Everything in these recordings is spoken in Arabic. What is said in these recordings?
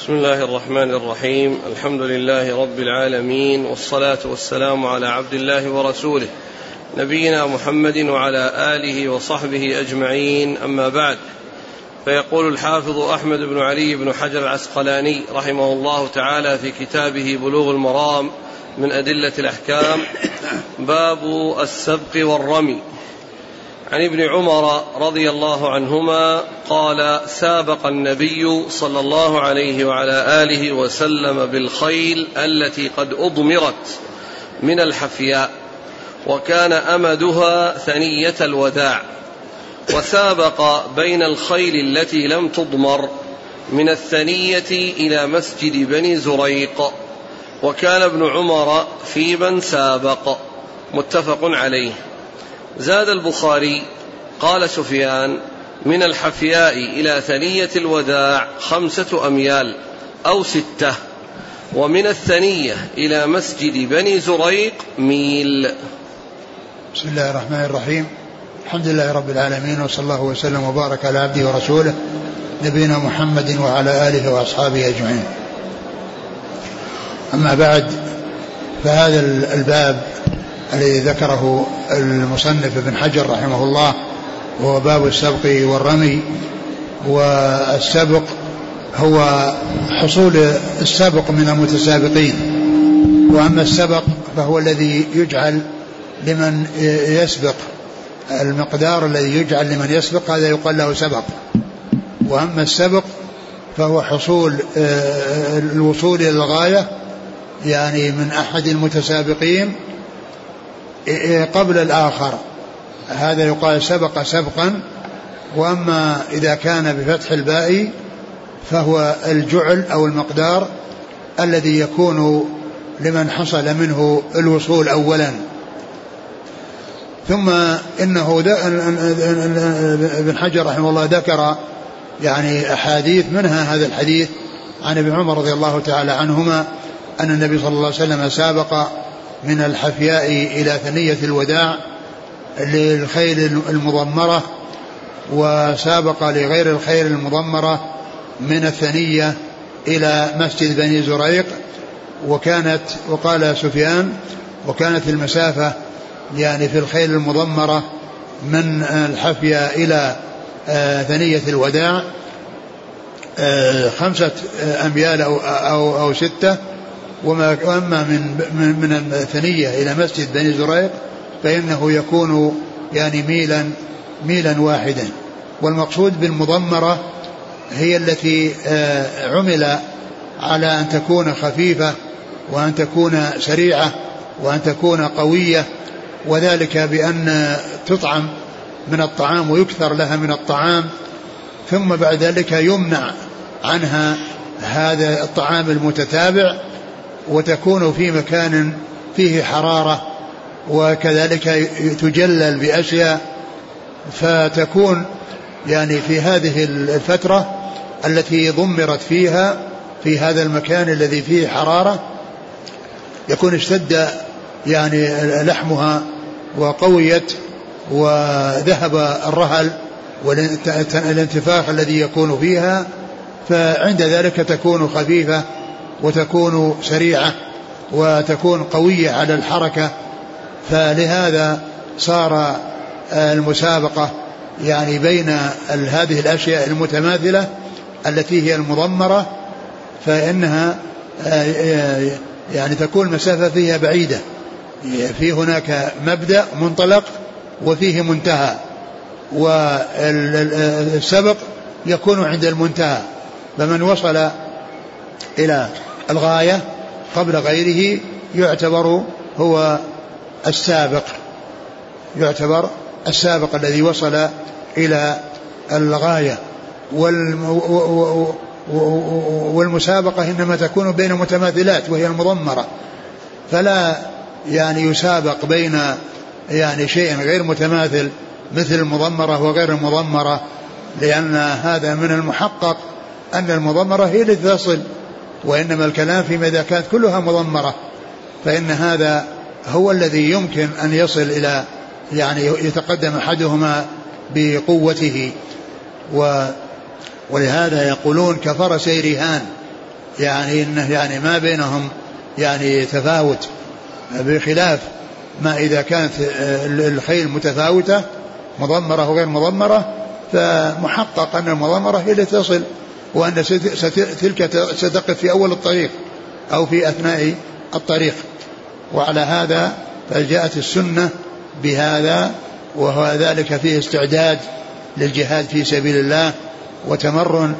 بسم الله الرحمن الرحيم. الحمد لله رب العالمين والصلاة والسلام على عبد الله ورسوله نبينا محمد وعلى آله وصحبه أجمعين. أما بعد فيقول الحافظ أحمد بن علي بن حجر العسقلاني رحمه الله تعالى في كتابه بلوغ المرام من أدلة الأحكام باب السبق والرمي. عن ابن عمر رضي الله عنهما قال سابق النبي صلى الله عليه وعلى آله وسلم بالخيل التي قد أضمرت من الحفياء وكان أمدها ثنية الوداع وسابق بين الخيل التي لم تضمر من الثنية إلى مسجد بني زريق وكان ابن عمر في من سابق متفق عليه. زاد البخاري قال سفيان من الحفياء إلى ثنية الوداع خمسة أميال أو ستة ومن الثنية إلى مسجد بني زريق ميل. بسم الله الرحمن الرحيم. الحمد لله رب العالمين وصلى الله وسلم وبارك على عبده ورسوله نبينا محمد وعلى آله وأصحابه أجمعين. أما بعد فهذا الباب الذي ذكره المصنف ابن حجر رحمه الله وهو باب السبق والرمي. والسبق هو حصول السبق من المتسابقين. وأما السبق فهو الذي يجعل لمن يسبق المقدار الذي يجعل لمن يسبق هذا يقال له سبق. وأما السبق فهو حصول آه، الوصول إلى الغاية يعني من أحد المتسابقين قبل الآخر. هذا يقال سبق سبقا وأما إذا كان بفتح الباء فهو الجعل أو المقدار الذي يكون لمن حصل منه الوصول أولا. ثم إنه إبن حجر رحمه الله ذكر يعني أحاديث منها هذا الحديث عن ابن عمر رضي الله تعالى عنهما أن النبي صلى الله عليه وسلم سابق من الحفياء إلى ثنية الوداع للخيل المضمرة وسابق لغير الخيل المضمرة من الثنية إلى مسجد بني زريق وكانت وقال سفيان وكانت المسافة يعني في الخيل المضمرة من الحفية إلى آه، ثنية الوداع آه، خمسة أميال أو, أو, أو ستة وما وأما من من الثنية إلى مسجد بني زريق فإنه يكون يعني ميلا ميلا واحدا. والمقصود بالمضمرة هي التي آه، عمل على أن تكون خفيفة وأن تكون سريعة وأن تكون قوية وذلك بأن تطعم من الطعام ويكثر لها من الطعام. ثم بعد ذلك يمنع عنها هذا الطعام المتتابع وتكون في مكان فيه حرارة وكذلك تجلل بأشياء فتكون يعني في هذه الفترة التي ضمرت فيها في هذا المكان الذي فيه حرارة يكون اشتد يعني لحمها وقويت وذهب الرهل والانتفاخ الذي يكون فيها فعند ذلك تكون خفيفة وتكون سريعة وتكون قوية على الحركة فلهذا صار المسابقة يعني بين هذه الأشياء المتماثلة التي هي المضمرة فإنها يعني تكون المسافة فيها بعيدة. في هناك مبدأ منطلق وفيه منتهى والسبق يكون عند المنتهى فمن وصل إلى الغاية قبل غيره يعتبر هو السابق يعتبر السابق الذي وصل إلى الغاية. والمسابقة إنما تكون بين متماثلات وهي المضمرة. فلا يعني يسابق بين يعني شيء غير متماثل مثل المضمرة وغير المضمرة لأن هذا من المحقق أن المضمرة هي التي تصل وإنما الكلام فيما إذا كانت كلها مضمرة فإن هذا هو الذي يمكن أن يصل إلى يعني يتقدم أحدهما بقوته. و ولهذا يقولون كفرسي رهان يعني انه يعني ما بينهم يعني تفاوت بخلاف ما إذا كانت الخيل متفاوتة مضمرة وغير مضمرة فمحقق أن المضمرة هي التي تصل وان تلك ستقف في أول الطريق أو في أثناء الطريق. وعلى هذا فجاءت السنة بهذا وهو ذلك فيه استعداد للجهاد في سبيل الله وتمرن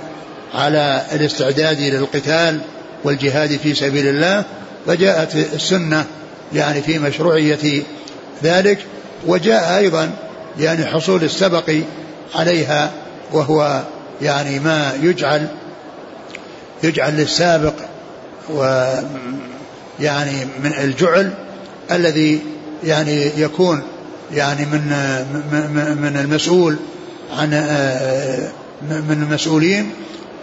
على الاستعداد للقتال والجهاد في سبيل الله. فجاءت السنة يعني في مشروعية ذلك وجاء أيضا يعني حصول السبق عليها وهو يعني ما يجعل يجعل للسابق و يعني من الجعل الذي يعني يكون يعني من من المسؤول عن من المسؤولين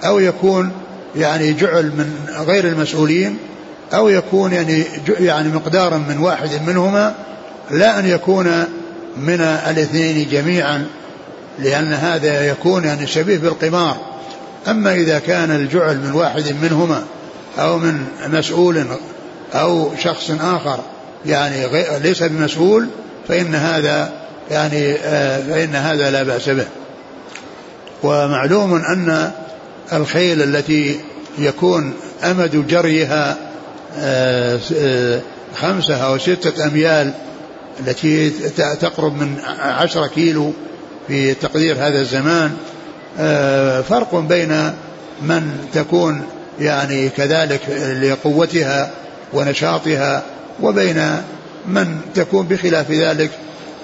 أو يكون يعني جعل من غير المسؤولين أو يكون يعني يعني مقدارا من واحد منهما لا أن يكون من الاثنين جميعا لأن هذا يكون يعني شبيه بالقمار. أما إذا كان الجعل من واحد منهما أو من مسؤول أو شخص آخر يعني ليس بمسؤول فإن هذا يعني آه، فإن هذا لا بأس به. ومعلوم أن الخيل التي يكون أمد جريها آه، خمسة أو ستة أميال التي تقرب من عشرة كيلو في تقدير هذا الزمان فرق بين من تكون يعني كذلك لقوتها ونشاطها وبين من تكون بخلاف ذلك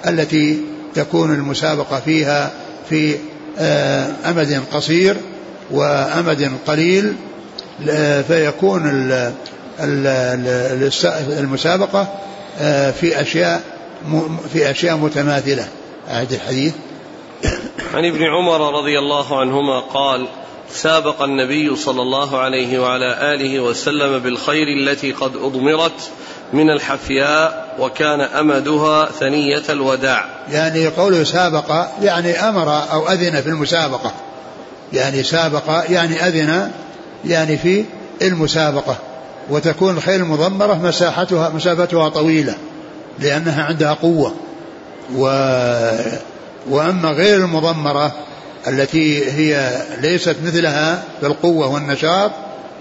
التي تكون المسابقة فيها في آه، أمد قصير وأمد قليل فيكون المسابقة آه، في أشياء في أشياء متماثلة. أعد الحديث. عن ابن عمر رضي الله عنهما قال سابق النبي صلى الله عليه وعلى آله وسلم بالخير التي قد أضمرت من الحفياء وكان أمدها ثنية الوداع. يعني قوله سابق يعني أمر أو أذن في المسابقة. يعني سابق يعني أذن يعني في المسابقة. وتكون الخيل المضمرة مساحتها مسافتها طويلة لأنها عندها قوة. و وأما غير المضمرة التي هي ليست مثلها في القوة والنشاط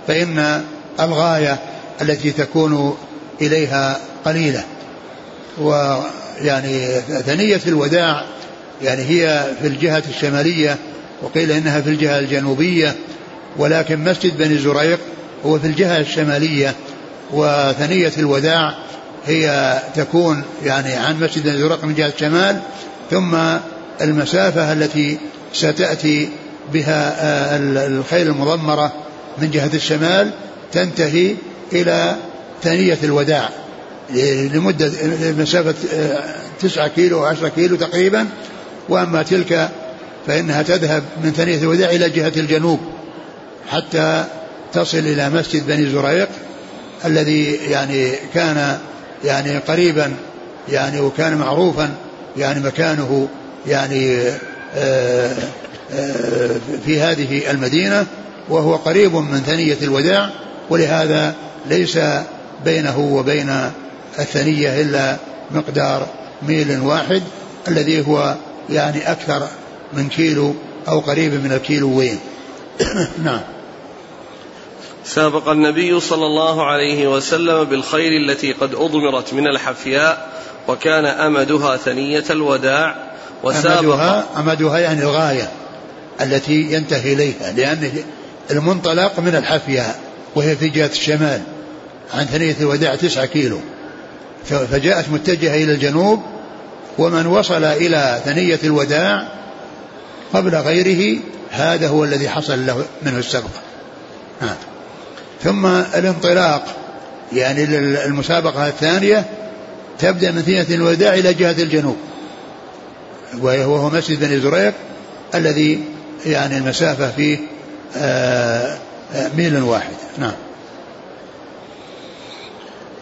فإن الغاية التي تكون إليها قليلة. ويعني ثنية الوداع يعني هي في الجهة الشمالية وقيل إنها في الجهة الجنوبية ولكن مسجد بني زريق هو في الجهة الشمالية وثنية الوداع هي تكون يعني عن مسجد بني زريق من جهة الشمال ثم المسافة التي ستأتي بها آه، الخيل المضمرة من جهة الشمال تنتهي إلى ثانية الوداع. لمدة مسافة آه، تسعة كيلو أو عشرة كيلو تقريبا. وأما تلك فإنها تذهب من ثانية الوداع إلى جهة الجنوب حتى تصل إلى مسجد بني زريق الذي يعني كان يعني قريبا يعني وكان معروفا يعني مكانه يعني آه، آه، في هذه المدينة وهو قريب من ثنية الوداع ولهذا ليس بينه وبين الثنية إلا مقدار ميل واحد الذي هو يعني أكثر من كيلو أو قريب من الكيلوين. نعم. سابق النبي صلى الله عليه وسلم بالخير التي قد أضمرت من الحفياء وكان أمدها ثنية الوداع أمدها, أمدها يعني الغاية التي ينتهي إليها لأن المنطلق من الحفياء وهي في جهة الشمال عن ثنية الوداع تسعة كيلو. فجاءت متجهة إلى الجنوب ومن وصل إلى ثنية الوداع قبل غيره هذا هو الذي حصل له منه السبق. ثم الانطلاق يعني المسابقة الثانية تبدأ من ثنية الوداع إلى جهة الجنوب. وهو مسجد بني زريق الذي يعني المسافة فيه آه، آه، ميل واحد. نعم.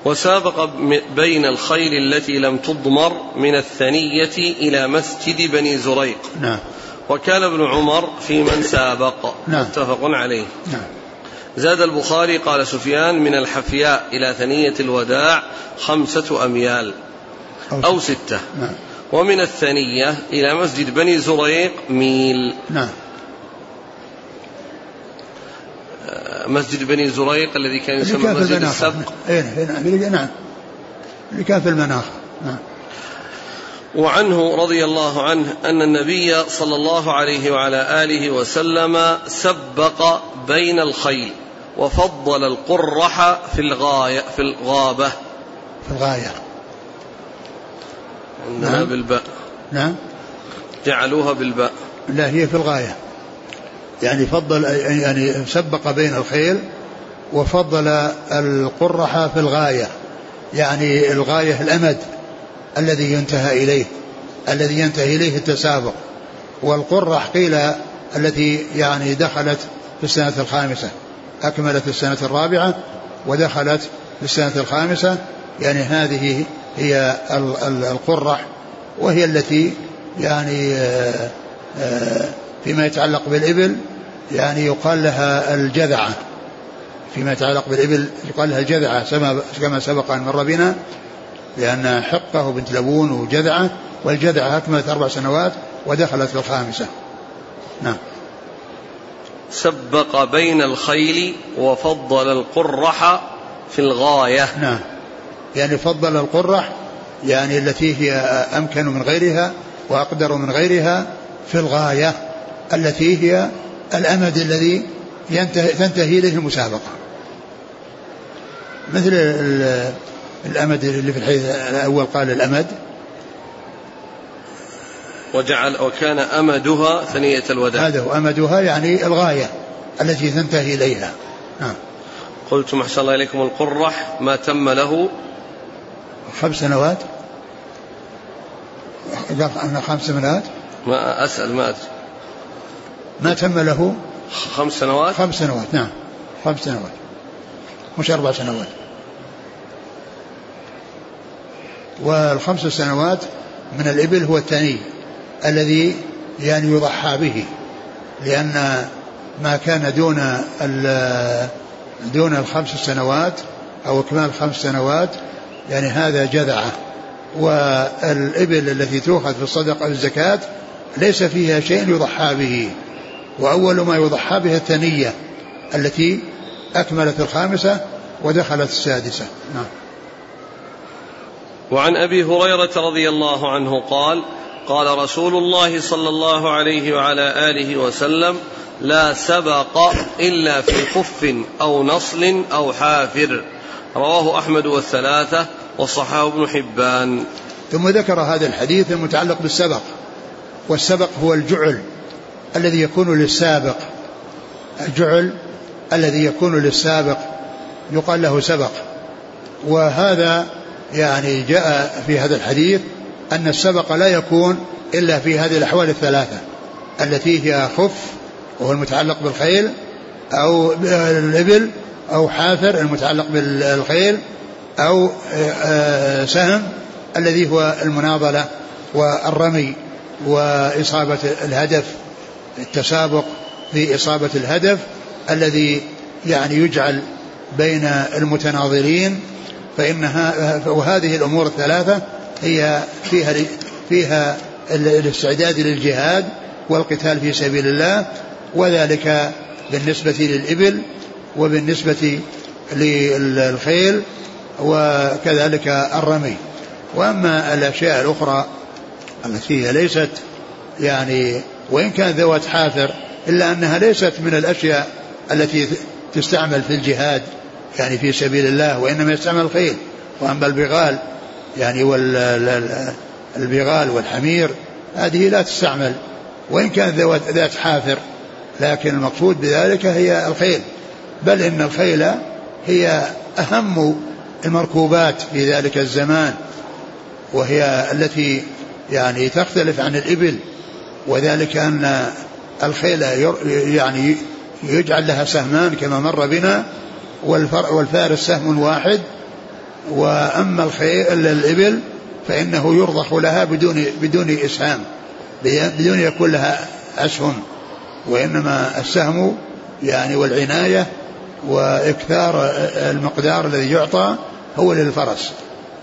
وسابق بين الخيل التي لم تضمر من الثنية إلى مسجد بني زريق. نعم. وكان ابن عمر في من سابق. نعم. متفق عليه. نعم. زاد البخاري قال سفيان من الحفياء إلى ثنية الوداع خمسة أميال. أو ستة. نعم. ومن الثنية إلى مسجد بني زريق ميل. نعم. آه، مسجد بني زريق الذي كان يسمى مسجد السبق. إيه، نعم نعم. اللي كان في المناخ. نعم. وعنه رضي الله عنه أن النبي صلى الله عليه وعلى آله وسلم سبق بين الخيل وفضل القرح في الغاية في الغابة. في الغاية. نعم. بالباء. نعم. جعلوها بالباء. لا هي في الغاية. يعني فضل يعني سبق بين الخيل وفضل القرح في الغاية. يعني الغاية الأمد الذي ينتهى إليه الذي ينتهي إليه التسابق. والقرح قيل التي يعني دخلت في السنة الخامسة أكملت السنة الرابعة ودخلت في السنة الخامسة. يعني هذه هي القرح وهي التي يعني آه، آه، فيما يتعلق بالإبل يعني يقال لها الجذعة. فيما يتعلق بالإبل يقال لها الجذعة كما سبق أن مر بنا لأن حقة وبنت لبون وجذعة والجذعة أكملت أربع سنوات ودخلت في الخامسة. نعم. سبق بين الخيل وفضل القرح في الغاية. نعم. يعني فضل القرح يعني التي هي أمكن من غيرها وأقدر من غيرها في الغاية التي هي الأمد الذي ينتهي تنتهي إليه المسابقة. مثل الأمد اللي في الحديث الأول قال الأمد. وجعل وكان أمدها ثنية الوداع. هذا هو. أمدها يعني الغاية التي تنتهي إليها. قلت أحسن الله إليكم القرح ما تم له خمس سنوات؟ قال خمس سنوات؟ ما أسأل ما أدري. ما تم له؟ خمس سنوات؟ خمس سنوات نعم. خمس سنوات. مش أربع سنوات. والخمس سنوات من الإبل هو الثاني الذي يعني يضحى به لأن ما كان دون دون الخمس سنوات أو إكمال الخمس سنوات يعني هذا جذعة والإبل التي تؤخذ في الصدقة الزكاة ليس فيها شيء يضحى به وأول ما يضحى به الثنية التي أكملت الخامسة ودخلت السادسة. نعم. وعن أبي هريرة رضي الله عنه قال قال رسول الله صلى الله عليه وعلى آله وسلم لا سبق إلا في خف أو نصل أو حافر. رواه أحمد والثلاثة وصححه ابن حبان. ثم ذكر هذا الحديث المتعلق بالسبق والسبق هو الجعل الذي يكون للسابق. الجعل الذي يكون للسابق يقال له سبق. وهذا يعني جاء في هذا الحديث أن السبق لا يكون إلا في هذه الأحوال الثلاثة التي هي خف وهو المتعلق بالخيل أو الإبل أو حافر المتعلق بالخيل أو آه، سهم الذي هو المناضلة والرمي وإصابة الهدف التسابق في إصابة الهدف الذي يعني يجعل بين المتناظرين فإنها وهذه الأمور الثلاثة هي فيها فيها الاستعداد للجهاد والقتال في سبيل الله وذلك بالنسبة للإبل وبالنسبة للخيل وكذلك الرمي. وأما الأشياء الأخرى التي هي ليست يعني وإن كان ذوات حافر إلا أنها ليست من الأشياء التي تستعمل في الجهاد يعني في سبيل الله وإنما يستعمل الخيل. وأما البغال يعني والبغال والحمير هذه لا تستعمل وإن كان ذات حافر لكن المقصود بذلك هي الخيل. بل إن الخيل هي أهم المركوبات في ذلك الزمان وهي التي يعني تختلف عن الإبل وذلك أن الخيل يعني يجعل لها سهمان كما مر بنا والفارس سهم واحد وأما الخيل الإبل فإنه يرضخ لها بدون بدون إسهام بدون يكون لها أسهم وإنما السهم يعني والعناية وإكثار المقدار الذي يعطى هو للفرس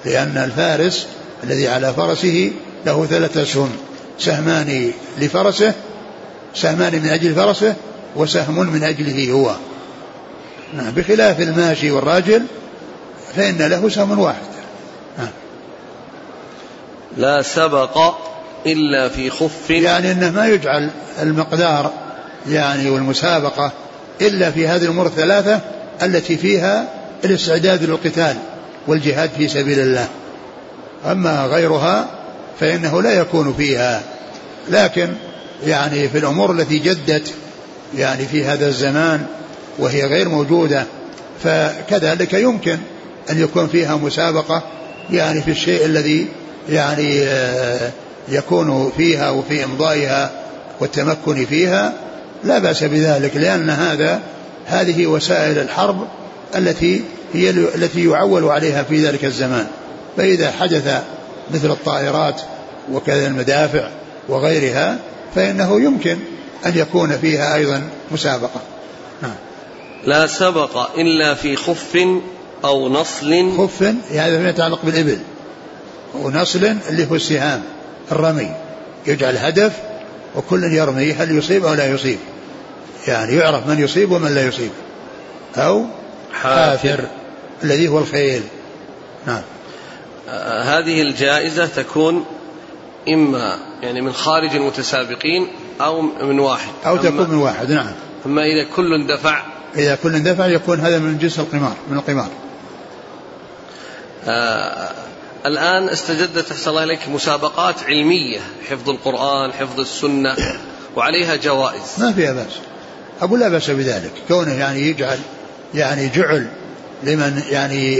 لأن الفارس الذي على فرسه له ثلاثة أسهم سهمان لفرسه سهمان من أجل فرسه وسهم من أجله هو. نعم بخلاف الماشي والراجل فإن له سهم واحد. نعم. لا سبق إلا في خف. يعني أنه ما يجعل المقدار يعني والمسابقة إلا في هذه الأمور الثلاثة التي فيها الاستعداد للقتال والجهاد في سبيل الله. أما غيرها فإنه لا يكون فيها. لكن يعني في الأمور التي جدت يعني في هذا الزمان وهي غير موجودة فكذلك يمكن أن يكون فيها مسابقة يعني في الشيء الذي يعني آه، يكون فيها وفي إمضائها والتمكن فيها. لا بأس بذلك لأن هذا هذه وسائل الحرب التي هي التي يعول عليها في ذلك الزمان. فإذا حدث مثل الطائرات وكذا المدافع وغيرها فإنه يمكن أن يكون فيها أيضا مسابقة. نعم. لا سبق إلا في خف أو نصل. خف يعني هذا يتعلق بالإبل. ونصل اللي هو السهام الرمي. يجعل هدف وكل يرمي هل يصيب أو لا يصيب. يعني يعرف من يصيب ومن لا يصيب. أو حافر. الذي هو الخيل. نعم. آه هذه الجائزة تكون إما يعني من خارج المتسابقين أو من واحد. أو تكون من واحد نعم. أما إذا كل دفع إذا كل دفع يكون هذا من جنس القمار من القمار. آه الآن استجدت أحسن الله إليك مسابقات علمية حفظ القرآن حفظ السنة وعليها جوائز. ما فيها بأس. أقول لا بأس بذلك. كونه يعني يجعل يعني جعل لمن يعني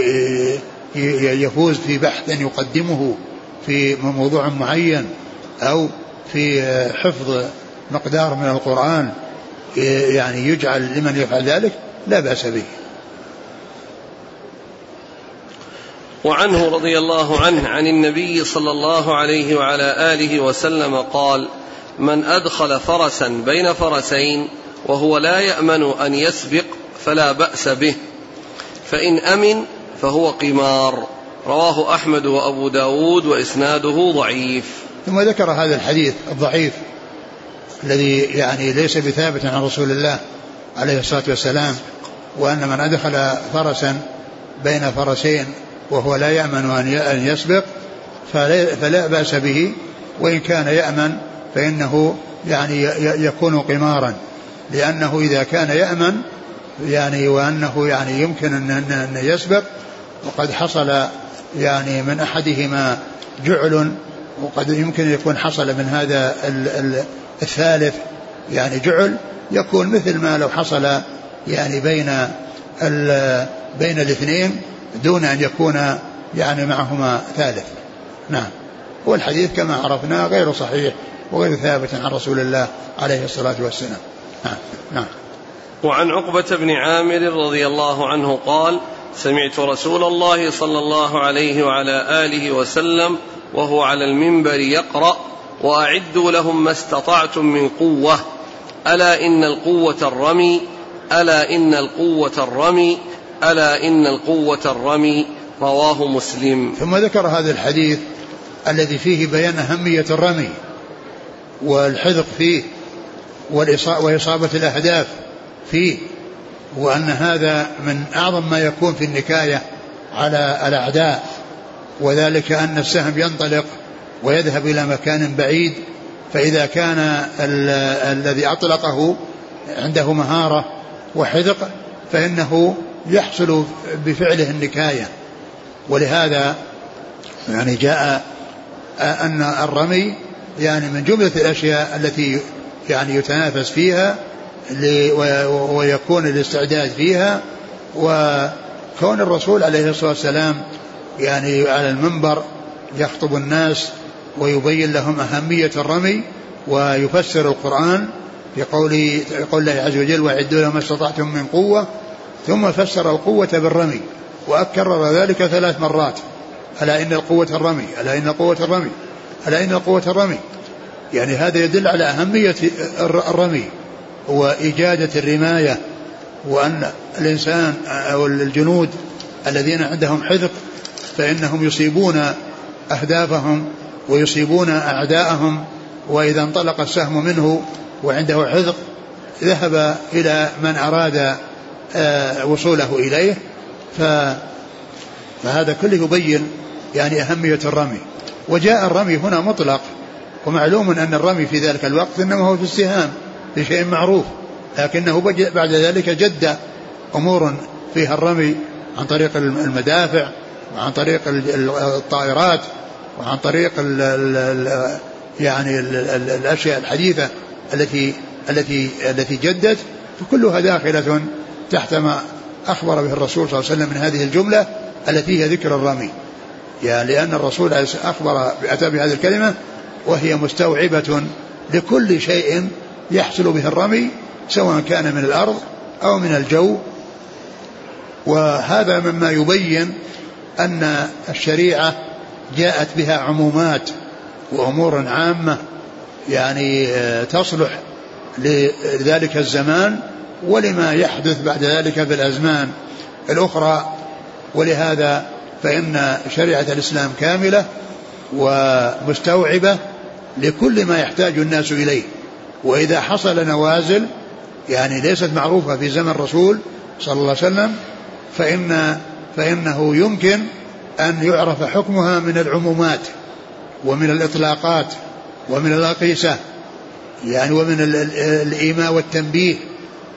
يفوز في بحث يقدمه في موضوع معين أو في حفظ مقدار من القرآن يعني يجعل لمن يفعل ذلك لا بأس به. وعنه رضي الله عنه عن النبي صلى الله عليه وعلى آله وسلم قال من أدخل فرسا بين فرسين وهو لا يأمن أن يسبق فلا بأس به فإن أمن فهو قمار. رواه أحمد وأبو داود وإسناده ضعيف. ثم ذكر هذا الحديث الضعيف الذي يعني ليس بثابت عن رسول الله عليه الصلاة والسلام وأن من أدخل فرسا بين فرسين وهو لا يأمن أن يسبق فلا بأس به وإن كان يأمن فإنه يعني يكون قمارا. لأنه إذا كان يأمن يعني وأنه يعني يمكن أن يسبق وقد حصل يعني من أحدهما جعل وقد يمكن أن يكون حصل من هذا الثالث يعني جعل يكون مثل ما لو حصل يعني بين بين الاثنين دون أن يكون يعني معهما ثالث. نعم. والحديث كما عرفنا غير صحيح وغير ثابت عن رسول الله عليه الصلاة والسلام. نعم. نعم. وعن عقبة بن عامر رضي الله عنه قال سمعت رسول الله صلى الله عليه وعلى آله وسلم وهو على المنبر يقرأ وأعدوا لهم ما استطعتم من قوة. ألا إن القوة الرمي؟ ألا إن القوة الرمي؟ ألا إن القوة الرمي رواه مسلم. ثم ذكر هذا الحديث الذي فيه بيان أهمية الرمي والحذق فيه وإصابة الأهداف فيه وأن هذا من أعظم ما يكون في النكاية على الأعداء وذلك أن السهم ينطلق ويذهب إلى مكان بعيد فإذا كان الذي أطلقه عنده مهارة وحذق فإنه يحصل بفعله النكاية. ولهذا يعني جاء أن الرمي يعني من جملة الأشياء التي يعني يتنافس فيها ويكون الاستعداد فيها. وكون الرسول عليه الصلاة والسلام يعني على المنبر يخطب الناس ويبين لهم أهمية الرمي ويفسر القرآن في قول الله عز وجل وأعدوا لهم ما استطعتم من قوة ثم فسر القوة بالرمي وأكرر ذلك ثلاث مرات. ألا إن القوة الرمي؟ ألا إن القوة الرمي؟ ألا إن القوة الرمي؟ يعني هذا يدل على أهمية الرمي وإجادة الرماية وأن الإنسان أو الجنود الذين عندهم حذق فإنهم يصيبون أهدافهم ويصيبون أعداءهم وإذا انطلق السهم منه وعنده حذق ذهب إلى من أراد وصوله إليه. فهذا كله يبين يعني أهمية الرمي. وجاء الرمي هنا مطلق ومعلوم أن الرمي في ذلك الوقت إنما هو في السهام في شيء معروف لكنه بعد ذلك جد أمور فيها الرمي عن طريق المدافع وعن طريق الطائرات وعن طريق ال ال يعني ال الأشياء الحديثة التي التي التي جدت فكلها داخلة تحت ما أخبر به الرسول صلى الله عليه وسلم من هذه الجملة التي هي ذكر الرمي. يعني لأن الرسول أخبر اتى بهذه الكلمة وهي مستوعبة لكل شيء يحصل به الرمي سواء كان من الأرض أو من الجو. وهذا مما يبين أن الشريعة جاءت بها عمومات وأمور عامة يعني آه، تصلح لذلك الزمان. ولما يحدث بعد ذلك في الأزمان الأخرى ولهذا فإن شريعة الإسلام كاملة ومستوعبة لكل ما يحتاج الناس إليه. وإذا حصل نوازل يعني ليست معروفة في زمن الرسول صلى الله عليه وسلم فان فإنه يمكن أن يعرف حكمها من العمومات ومن الإطلاقات ومن الأقيسة يعني ومن الإيماء والتنبيه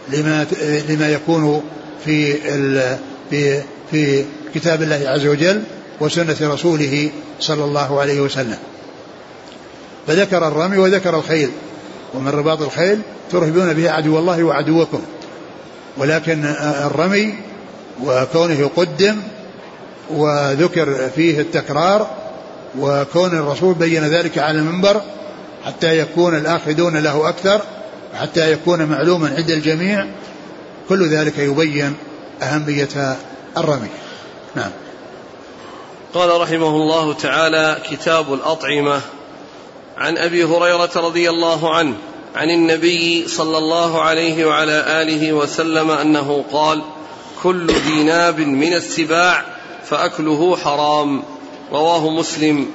لما لما يكون في في في كتاب الله عز وجل وسنة رسوله صلى الله عليه وسلم. فذكر الرمي وذكر الخيل ومن رباط الخيل ترهبون به عدو الله وعدوكم. ولكن الرمي وكونه قدم وذكر فيه التكرار وكون الرسول بين ذلك على المنبر حتى يكون الآخذون له أكثر حتى يكون معلوما عند الجميع كل ذلك يبين أهمية الرمي. نعم. قال رحمه الله تعالى كتاب الأطعمة. عن أبي هريرة رضي الله عنه عن النبي صلى الله عليه وعلى آله وسلم أنه قال كل ذي ناب من السباع فأكله حرام. رواه مسلم.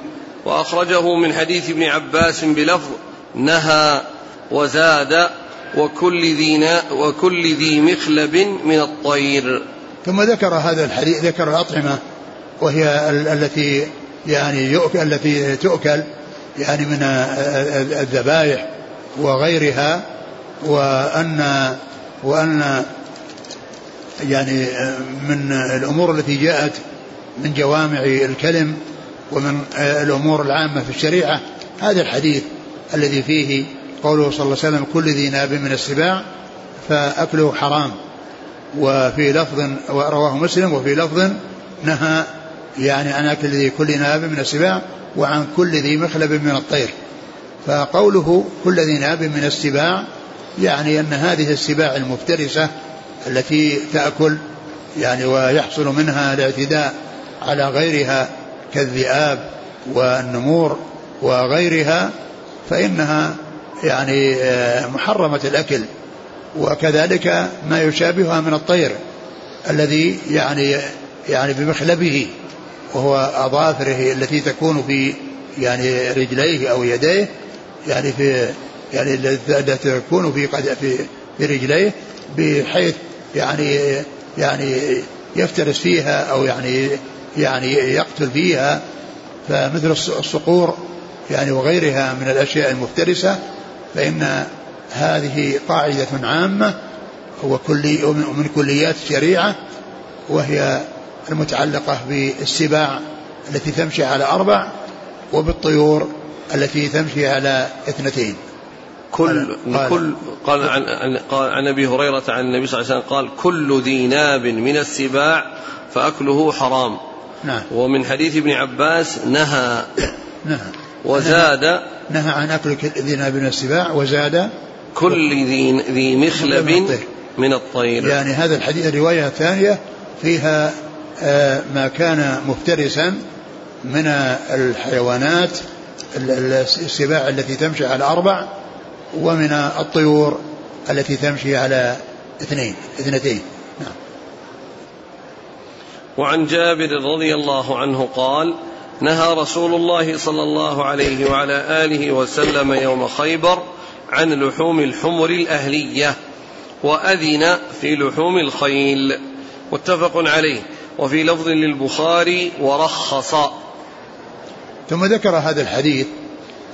وأخرجه من حديث ابن عباس بلفظ نهى. وزاد وكل ذي وكل ذي مخلب من الطير. ثم ذكر هذا الحديث ذكر الأطعمة وهي التي يعني يؤكل التي تؤكل يعني من الذبائح وغيرها وأن وأن يعني من الأمور التي جاءت من جوامع الكلم ومن الأمور العامة في الشريعة. هذا الحديث الذي فيه قوله صلى الله عليه وسلم كل ذي ناب من السباع فأكله حرام. وفي لفظ رواه مسلم وفي لفظ نهى يعني عن أكل ذي كل ناب من السباع وعن كل ذي مخلب من الطير. فقوله كل ذي ناب من السباع يعني أن هذه السباع المفترسة التي تأكل يعني ويحصل منها الاعتداء على غيرها كالذئاب والنمور وغيرها فإنها يعني آه، محرمة الأكل. وكذلك ما يشابهها من الطير الذي يعني يعني بمخلبه وهو أظافره التي تكون في يعني رجليه أو يديه يعني في يعني التي تكون في في في رجليه بحيث يعني يعني يفترس فيها أو يعني يعني يقتل فيها. فمثل الصقور يعني وغيرها من الأشياء المفترسة فإن هذه قاعدة عامة وكلي ومن كليات الشريعة وهي المتعلقة بالسباع التي تمشي على أربع وبالطيور التي تمشي على اثنتين. كل قال كل قال عن قال عن أبي هريرة عن النبي صلى الله عليه وسلم قال كل ذي ناب من السباع فأكله حرام. نعم. ومن حديث ابن عباس نهى نهى. وزاد نهى عن أكل ذي ناب من السباع وزاد كل ذي ذي مخلب من الطير. يعني هذا الحديث الرواية الثانية فيها آه، ما كان مفترسا من الحيوانات السباع التي تمشي على أربع ومن الطيور التي تمشي على اثنين اثنتين. نعم. وعن جابر رضي الله عنه قال نهى رسول الله صلى الله عليه وعلى آله وسلم يوم خيبر عن لحوم الحمر الأهلية وأذن في لحوم الخيل. متفق عليه. وفي لفظ للبخاري ورخص. ثم ذكر هذا الحديث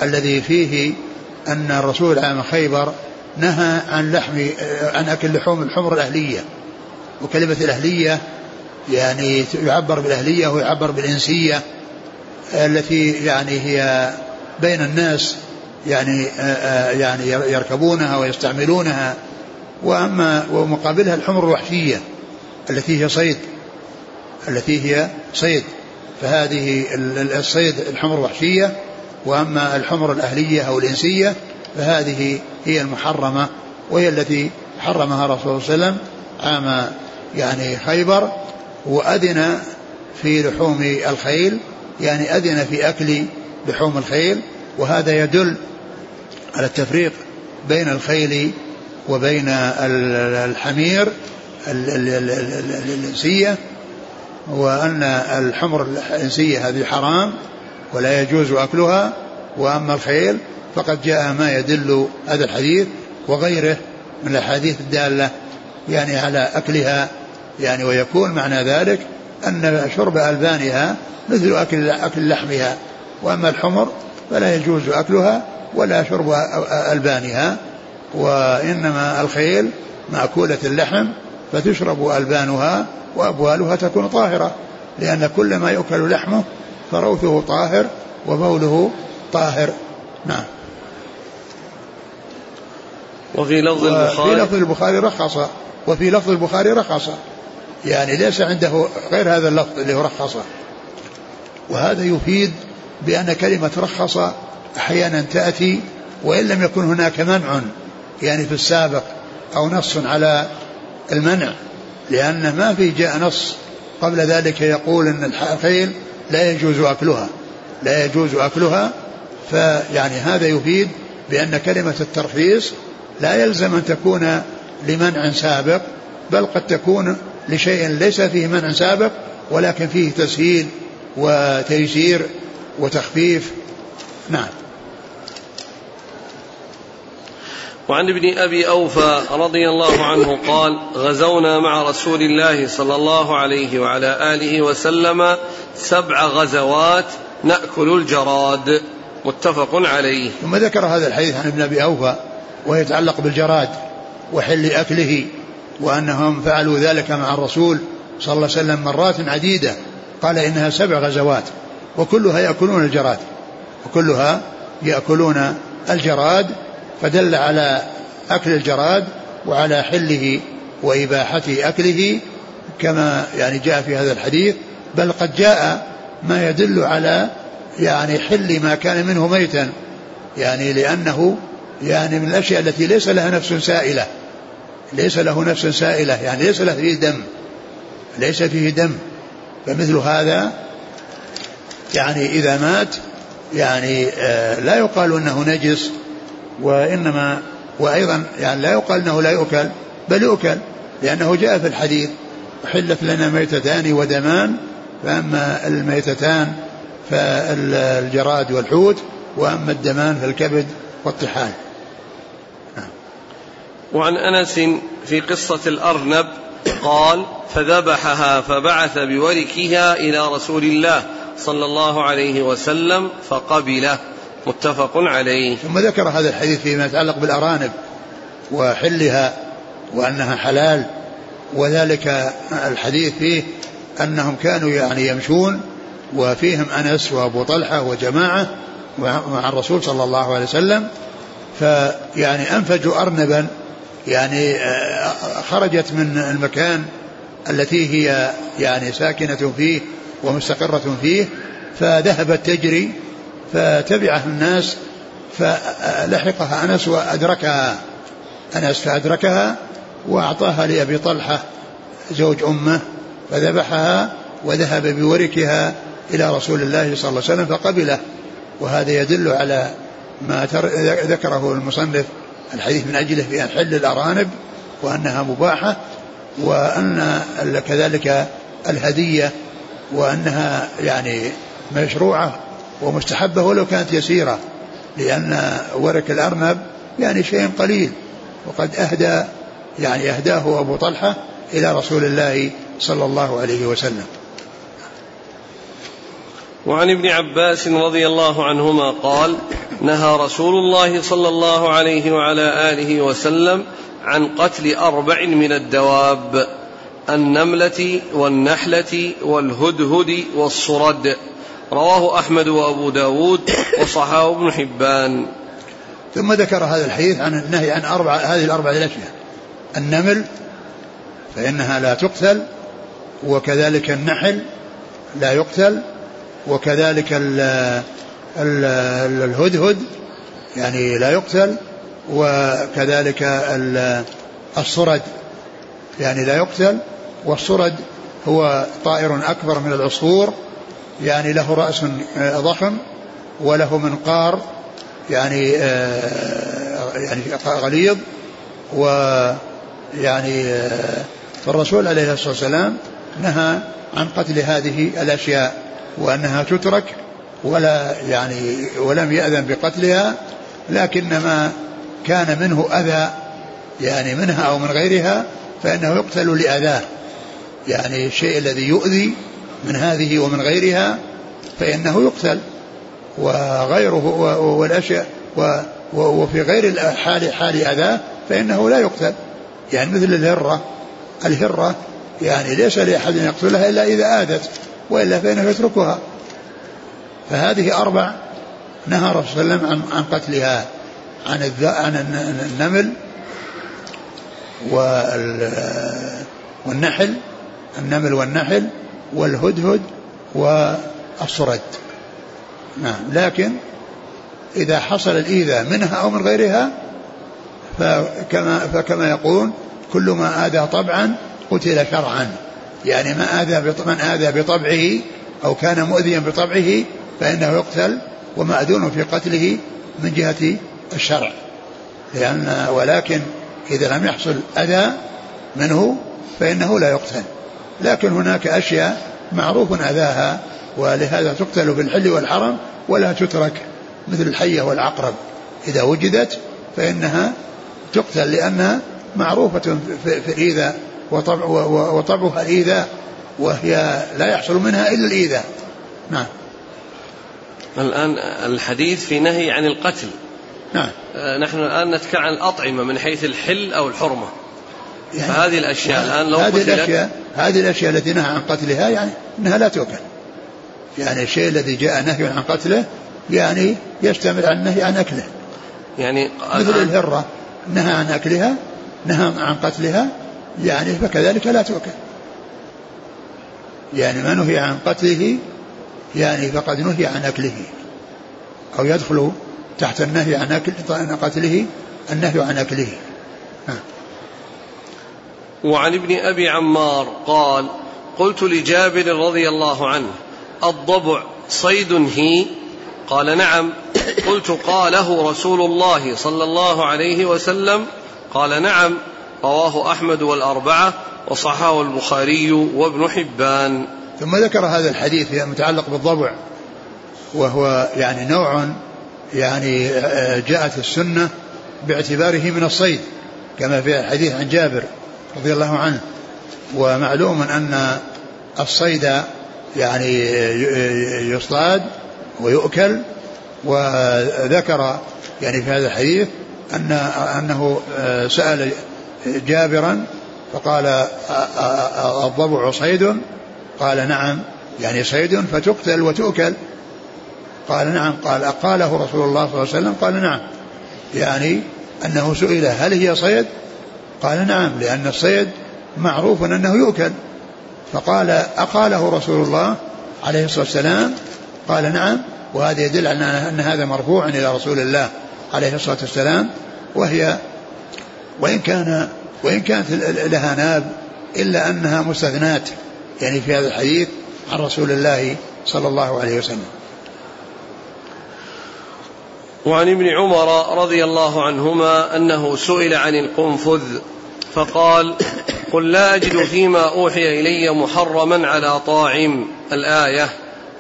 الذي فيه أن الرسول عام خيبر نهى عن لحم عن أكل لحوم الحمر الأهلية. وكلمة الأهلية يعني يعبر بالأهلية ويعبر بالإنسية. التي يعني هي بين الناس يعني يعني يركبونها ويستعملونها. وأما ومقابلها الحمر الوحشية التي هي صيد التي هي صيد. فهذه الصيد الحمر وحشيه وأما الحمر الأهلية أو الإنسية فهذه هي المحرمة وهي التي حرمها رسول الله صلى الله عليه وسلم عام يعني خيبر وأذن في لحوم الخيل. يعني أذن في أكل لحوم الخيل وهذا يدل على التفريق بين الخيل وبين الحمير الإنسية وأن الحمر الإنسية هذه حرام ولا يجوز أكلها وأما الخيل فقد جاء ما يدل هذا الحديث وغيره من الأحاديث الدالة يعني على أكلها يعني ويكون معنى ذلك أن شرب ألبانها مثل أكل أكل لحمها وأما الحمر فلا يجوز أكلها ولا شرب ألبانها وإنما الخيل مأكولة اللحم فتشرب ألبانها وأبوالها تكون طاهرة لأن كل ما يؤكل لحمه فروثه طاهر وبوله طاهر. نعم. وفي لفظ البخاري في لفظ البخاري رخص وفي لفظ البخاري رخص. يعني ليس عنده غير هذا اللفظ اللي هو رخص. وهذا يفيد بأن كلمة رخص أحيانا تأتي وإن لم يكن هناك منع يعني في السابق أو نص على المنع لأن ما في جاء نص قبل ذلك يقول أن الخيل لا يجوز أكلها. لا يجوز أكلها. فيعني هذا يفيد بأن كلمة الترخيص لا يلزم أن تكون لمنع سابق بل قد تكون لشيء ليس فيه منع سابق ولكن فيه تسهيل وتيسير وتخفيف. نعم. وعن ابن أبي أوفى رضي الله عنه قال غزونا مع رسول الله صلى الله عليه وعلى آله وسلم سبع غزوات نأكل الجراد. متفق عليه. ثم ذكر هذا الحديث عن ابن أبي أوفى ويتعلق بالجراد وحل أكله. وأنهم فعلوا ذلك مع الرسول صلى الله عليه وسلم مرات عديدة. قال إنها سبع غزوات وكلها يأكلون الجراد وكلها يأكلون الجراد فدل على أكل الجراد وعلى حله وإباحة أكله كما يعني جاء في هذا الحديث. بل قد جاء ما يدل على يعني حل ما كان منه ميتا يعني لأنه يعني من الأشياء التي ليس لها نفس سائلة. ليس له نفس سائلة يعني ليس له فيه دم ليس فيه دم فمثل هذا يعني إذا مات يعني آه لا يقال أنه نجس وإنما وأيضا يعني لا يقال أنه لا يؤكل بل يؤكل لأنه جاء في الحديث أحلت لنا ميتتان ودمان فأما الميتتان فالجراد والحوت وأما الدمان فالكبد والطحال. وعن أنس في قصة الأرنب قال فذبحها فبعث بوركها إلى رسول الله صلى الله عليه وسلم فقبله. متفق عليه. ثم ذكر هذا الحديث فيما يتعلق بالأرانب وحلها وأنها حلال وذلك الحديث فيه أنهم كانوا يعني يمشون وفيهم أنس وأبو طلحة وجماعة مع الرسول صلى الله عليه وسلم فيعني أنفجوا أرنبا يعني آه، خرجت من المكان التي هي يعني ساكنة فيه ومستقرة فيه فذهبت تجري فتبعه الناس فلحقها أنس وأدركها. أنس فأدركها وأعطاها لأبي طلحة زوج أمه فذبحها وذهب بوركها إلى رسول الله صلى الله عليه وسلم فقبله. وهذا يدل على ما ذكره المصنف الحديث من أجله في حل الأرانب وأنها مباحة وأن كذلك الهدية وأنها يعني مشروعة ومستحبة ولو كانت يسيرة لأن ورك الأرنب يعني شيء قليل وقد أهدى يعني أهداه أبو طلحة إلى رسول الله صلى الله عليه وسلم. وعن ابن عباس رضي الله عنهما قال نهى رسول الله صلى الله عليه وعلى آله وسلم عن قتل أربع من الدواب النملة والنحلة والهدهد والصرد. رواه أحمد وأبو داود وصححه ابن حبان. ثم ذكر هذا الحديث عن النهي عن أربع هذه الأربع الأشياء. النمل فإنها لا تقتل وكذلك النحل لا يقتل وكذلك ال ال الهدهد يعني لا يقتل وكذلك الصرد يعني لا يقتل والصرد هو طائر أكبر من العصفور يعني له رأس ضخم وله منقار يعني يعني غليظ ويعني فالرسول عليه الصلاة والسلام نهى عن قتل هذه الأشياء. وأنها تترك ولا يعني ولم يأذن بقتلها لكن ما كان منه أذى يعني منها أو من غيرها فإنه يقتل لأذاه. يعني الشيء الذي يؤذي من هذه ومن غيرها فإنه يقتل. وغيره والأشياء وفي غير حال حال أذاه فإنه لا يقتل. يعني مثل الهرة. الهرة يعني ليس لأحد يقتلها إلا إذا آذت. وإلا فإنه يتركها. فهذه أربع نهى الرسول صلى الله عليه وسلم عن, قتلها عن عن النمل والنحل النمل والنحل والهدهد والصرد. نعم. لكن إذا حصل الإيذاء منها أو من غيرها فكما, فكما يقول كل ما آذى طبعا قتل شرعا. يعني ما آذى من آذى بطبعه أو كان مؤذيا بطبعه فإنه يقتل ومأذون في قتله من جهة الشرع. لأن ولكن إذا لم يحصل أذى منه فإنه لا يقتل. لكن هناك أشياء معروف أذاها ولهذا تقتل بالحل والحرم ولا تترك مثل الحية والعقرب. إذا وجدت فإنها تقتل لأنها معروفة في الإيذاء وطبع وطبعها الإيذاء وهي لا يحصل منها إلا الإيذاء. نعم. الآن الحديث في نهي عن القتل. نعم. آه، نحن الآن نتكلم عن الأطعمة من حيث الحل أو الحرمة. يعني فهذه الأشياء الآن لو هذه الأشياء هذه الأشياء التي نهى عن قتلها يعني أنها لا تؤكل يعني الشيء الذي جاء نهي عن قتله يعني يشتمل على النهي عن أكله. يعني مثل الهرة نهى عن أكلها نهى عن قتلها يعني فكذلك لا تؤكل يعني ما نهي عن قتله يعني فقد نهي عن أكله. أو يدخل تحت النهي عن أكل قتله النهي عن أكله. نعم. وعن ابن أبي عمار قال قلت لجابر رضي الله عنه الضبع صيد هي؟ قال نعم. قلت قاله رسول الله صلى الله عليه وسلم قال نعم. رواه أحمد والأربعة وصححه البخاري وابن حبان. ثم ذكر هذا الحديث المتعلق بالضبع وهو يعني نوع يعني جاءت السنة باعتباره من الصيد كما في الحديث عن جابر رضي الله عنه. ومعلوم أن الصيد يعني يصطاد ويؤكل وذكر يعني في هذا الحديث أن أنه سأل جابرا فقال الضبع صيد. قال نعم. يعني صيد فتقتل وتؤكل. قال نعم. قال قاله رسول الله صلى الله عليه وسلم. قال نعم. يعني أنه سئل هل هي صيد؟ قال نعم لأن الصيد معروف أنه يؤكل. فقال أقاله رسول الله عليه الصلاة والسلام. قال نعم. وهذا يدل على أن هذا مرفوع إلى رسول الله عليه الصلاة والسلام وهي وإن كان وإن كانت لها ناب إلا أنها مستثنات يعني في هذا الحديث عن رسول الله صلى الله عليه وسلم. وعن ابن عمر رضي الله عنهما أنه سئل عن القنفذ فقال قل لا أجد فيما أوحي إلي محرما على طاعم الآية.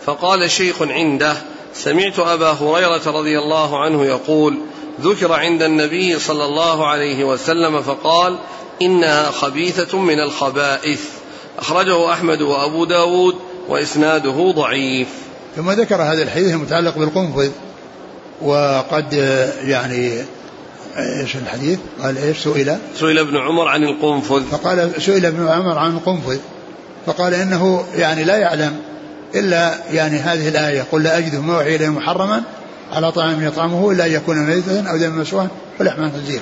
فقال شيخ عنده سمعت أبا هريرة رضي الله عنه يقول ذكر عند النبي صلى الله عليه وسلم فقال إنها خبيثة من الخبائث. أخرجه أحمد وأبو داود وإسناده ضعيف. ثم ذكر هذا الحديث المتعلق بالقنفذ وقد يعني إيش الحديث؟ قال إيش؟ سئل؟ سئل ابن عمر عن القنفذ. فقال سئل ابن عمر عن القنفذ. فقال إنه يعني لا يعلم إلا يعني هذه الآية قل لا أجد ما أوحي اليه محرما على طعام يطعمه الا ان يكون ميتا أو دم مسواه ولحم خنزير.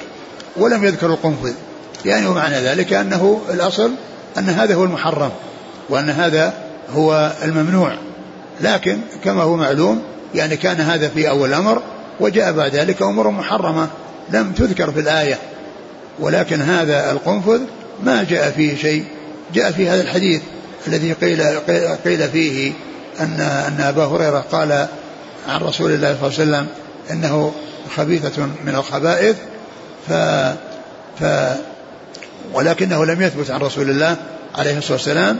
ولم يذكر القنفذ. يعني ومعنى ذلك أنه الأصل أن هذا هو المحرم وأن هذا هو الممنوع. لكن كما هو معلوم يعني كان هذا في أول الامر وجاء بعد ذلك امور محرمة لم تذكر في الآية. ولكن هذا القنفذ ما جاء فيه شيء. جاء في هذا الحديث الذي قيل قيل فيه أن أن أبا هريرة قال عن رسول الله صلى الله عليه وسلم إنه خبيثة من الخبائث ف ف ولكنه لم يثبت عن رسول الله عليه الصلاة والسلام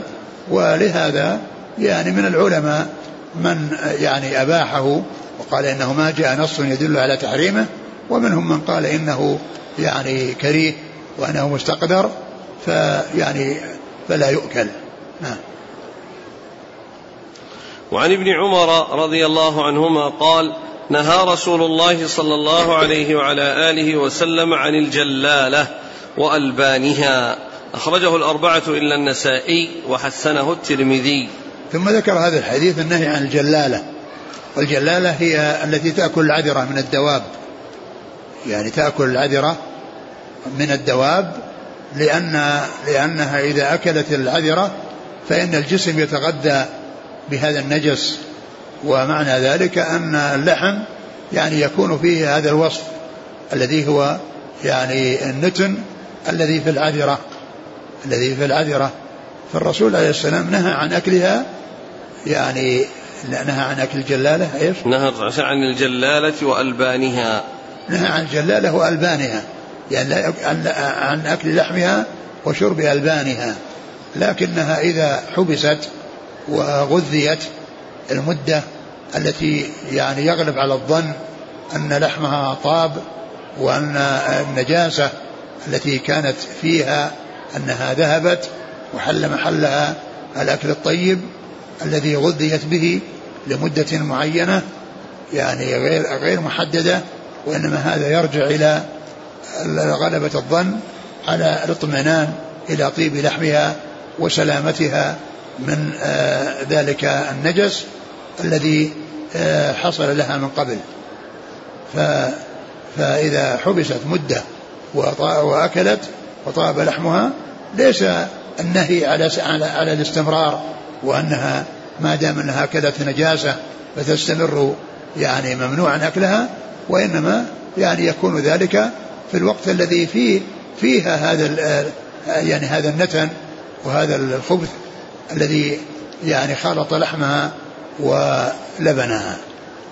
ولهذا يعني من العلماء من يعني أباحه وقال إنه ما جاء نص يدل على تحريمه ومنهم من قال إنه يعني كريه وأنه مستقدر فيعني فلا يؤكل. نعم. وعن ابن عمر رضي الله عنهما قال نهى رسول الله صلى الله عليه وعلى آله وسلم عن الجلالة وألبانها. أخرجه الأربعة إلا النسائي وحسنه الترمذي. ثم ذكر هذا الحديث النهي عن الجلالة. والجلالة هي التي تأكل العذرة من الدواب. يعني تأكل العذرة من الدواب لأن لأنها إذا أكلت العذرة فإن الجسم يتغذى بهذا النجس ومعنى ذلك أن اللحم يعني يكون فيه هذا الوصف الذي هو يعني النتن الذي في العذرة الذي في العذرة. فالرسول عليه السلام نهى عن أكلها يعني نهى عن أكل الجلالة إيش؟ نهى عن الجلالة وألبانها. نهى عن الجلالة وألبانها يعني عن أكل لحمها وشرب ألبانها. لكنها إذا حبست وغذيت المدة التي يعني يغلب على الظن أن لحمها طاب وأن النجاسة التي كانت فيها أنها ذهبت وحل محلها الأكل الطيب الذي غذيت به لمدة معينة يعني غير غير محددة وإنما هذا يرجع إلى غلبة الظن على الاطمئنان إلى طيب لحمها وسلامتها من آه، ذلك النجس الذي آه، حصل لها من قبل. فإذا حبست مدة وأكلت وطاب لحمها ليس النهي على على الاستمرار وأنها ما دام أنها أكلت نجاسة فتستمر يعني ممنوعا أكلها وإنما يعني يكون ذلك في الوقت الذي فيه فيها هذا يعني هذا النتن وهذا الخبث الذي يعني خالط لحمها ولبنها.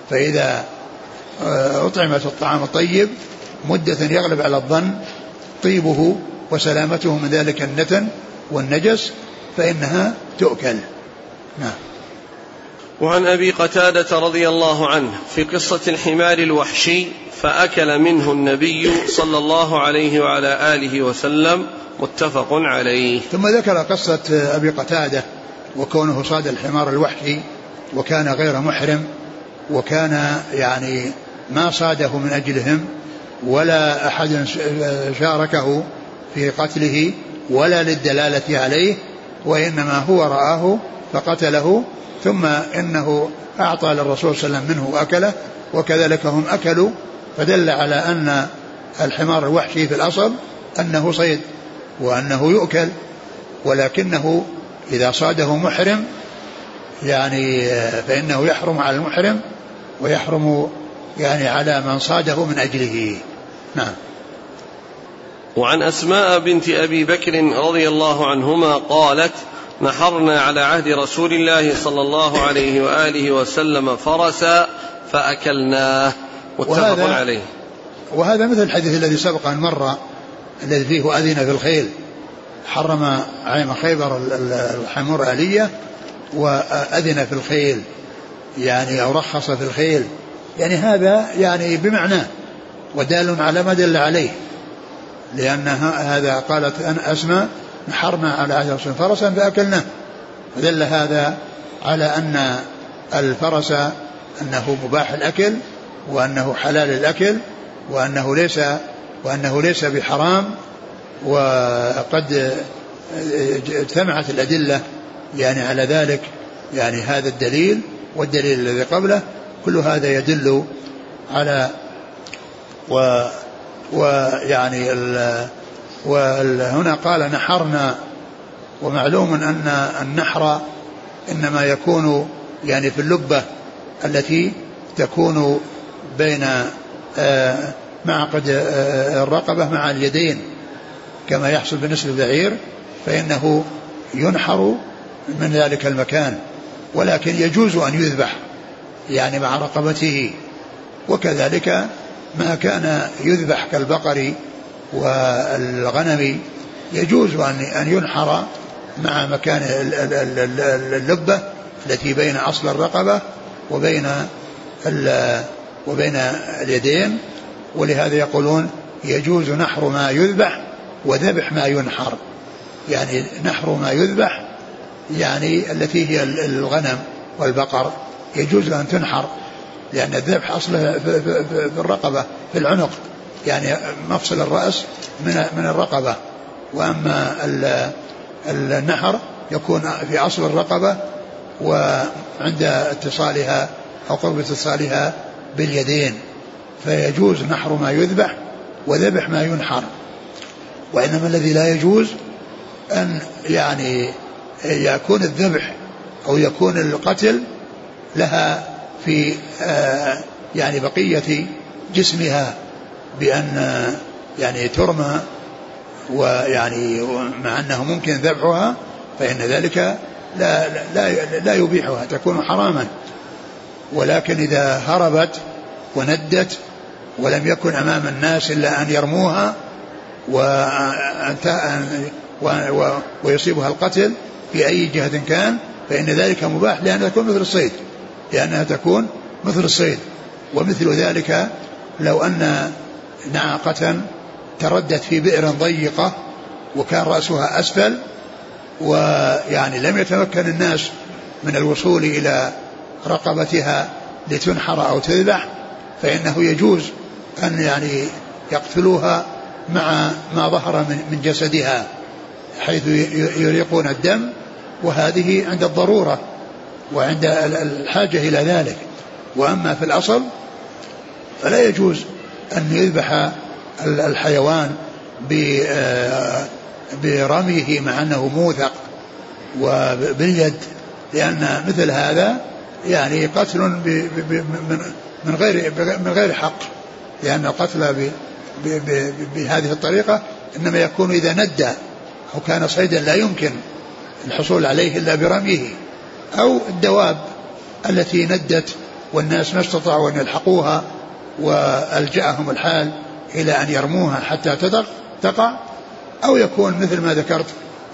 فإذا آه، أطعمت الطعام الطيب مدة يغلب على الظن طيبه وسلامته من ذلك النتن والنجس فإنها تؤكل. نعم. وعن أبي قتادة رضي الله عنه في قصة الحمار الوحشي فأكل منه النبي صلى الله عليه وعلى آله وسلم متفق عليه. ثم ذكر قصة أبي قتادة وكونه صاد الحمار الوحشي وكان غير محرم وكان يعني ما صاده من أجلهم ولا أحد شاركه في قتله ولا للدلالة عليه وإنما هو رآه فقتله ثم إنه أعطى للرسول صلى الله عليه وسلم منه وأكله وكذلك هم أكلوا فدل على أن الحمار الوحشي في الأصل أنه صيد. وأنه يؤكل ولكنه إذا صاده محرم يعني فإنه يحرم على المحرم ويحرم يعني على من صاده من أجله. نعم. وعن أسماء بنت أبي بكر رضي الله عنهما قالت نحرنا على عهد رسول الله صلى الله عليه وآله وسلم فرسا فأكلناه. متفق عليه. وهذا مثل الحديث الذي سبق أن مر الذي فيه أذن في الخيل. حرم عام خيبر الحمور آلية وأذن في الخيل يعني أو رخص في الخيل. يعني هذا يعني بمعناه ودال على ما دل عليه لأن هذا قالت أن أسمى نحرنا على الرسول فرسا فأكلناه. فدل هذا على أن الفرس أنه مباح الأكل وأنه حلال الأكل وأنه ليس وأنه ليس بحرام وقد اجتمعت الأدلة يعني على ذلك يعني هذا الدليل والدليل الذي قبله كل هذا يدل على و ويعني وهنا قال نحرنا ومعلوم أن النحر إنما يكون يعني في اللبة التي تكون بين آه، معقد آه، الرقبة مع اليدين كما يحصل بالنسبة للبعير فإنه ينحر من ذلك المكان ولكن يجوز أن يذبح يعني مع رقبته وكذلك ما كان يذبح كالبقر والغنم يجوز أن ينحر مع مكان اللبة التي بين أصل الرقبة وبين وبين اليدين ولهذا يقولون يجوز نحر ما يذبح وذبح ما ينحر. يعني نحر ما يذبح يعني التي هي الغنم والبقر يجوز أن تنحر لأن الذبح أصله في الرقبة في العنق يعني مفصل الرأس من من الرقبة. وأما النحر يكون في أصل الرقبة وعند اتصالها أو قرب اتصالها باليدين. فيجوز نحر ما يذبح وذبح ما ينحر. وإنما الذي لا يجوز أن يعني يكون الذبح أو يكون القتل لها في آه، يعني بقية جسمها بأن يعني ترمى ويعني مع أنه ممكن ذبحها فإن ذلك لا, لا, لا يبيحها تكون حراما. ولكن إذا هربت وندت ولم يكن أمام الناس إلا أن يرموها ويصيبها القتل في أي جهة كان فإن ذلك مباح لأنها تكون مثل الصيد لأنها تكون مثل الصيد. ومثل ذلك لو أن ناقة تردت في بئر ضيقة وكان رأسها أسفل ويعني لم يتمكن الناس من الوصول إلى رقبتها لتنحر أو تذبح فإنه يجوز أن يعني يقتلوها مع ما ظهر من جسدها حيث يريقون الدم وهذه عند الضرورة وعند الحاجة إلى ذلك. وأما في الأصل فلا يجوز أن يذبح الحيوان آه، برميه مع أنه موثق وباليد لأن مثل هذا يعني قتل من غير من غير حق. لأن القتل بهذه الطريقة إنما يكون إذا ندى أو كان صيدا لا يمكن الحصول عليه إلا برميه أو الدواب التي ندت والناس ما استطاعوا أن يلحقوها وألجأهم الحال إلى أن يرموها حتى تقع أو يكون مثل ما ذكرت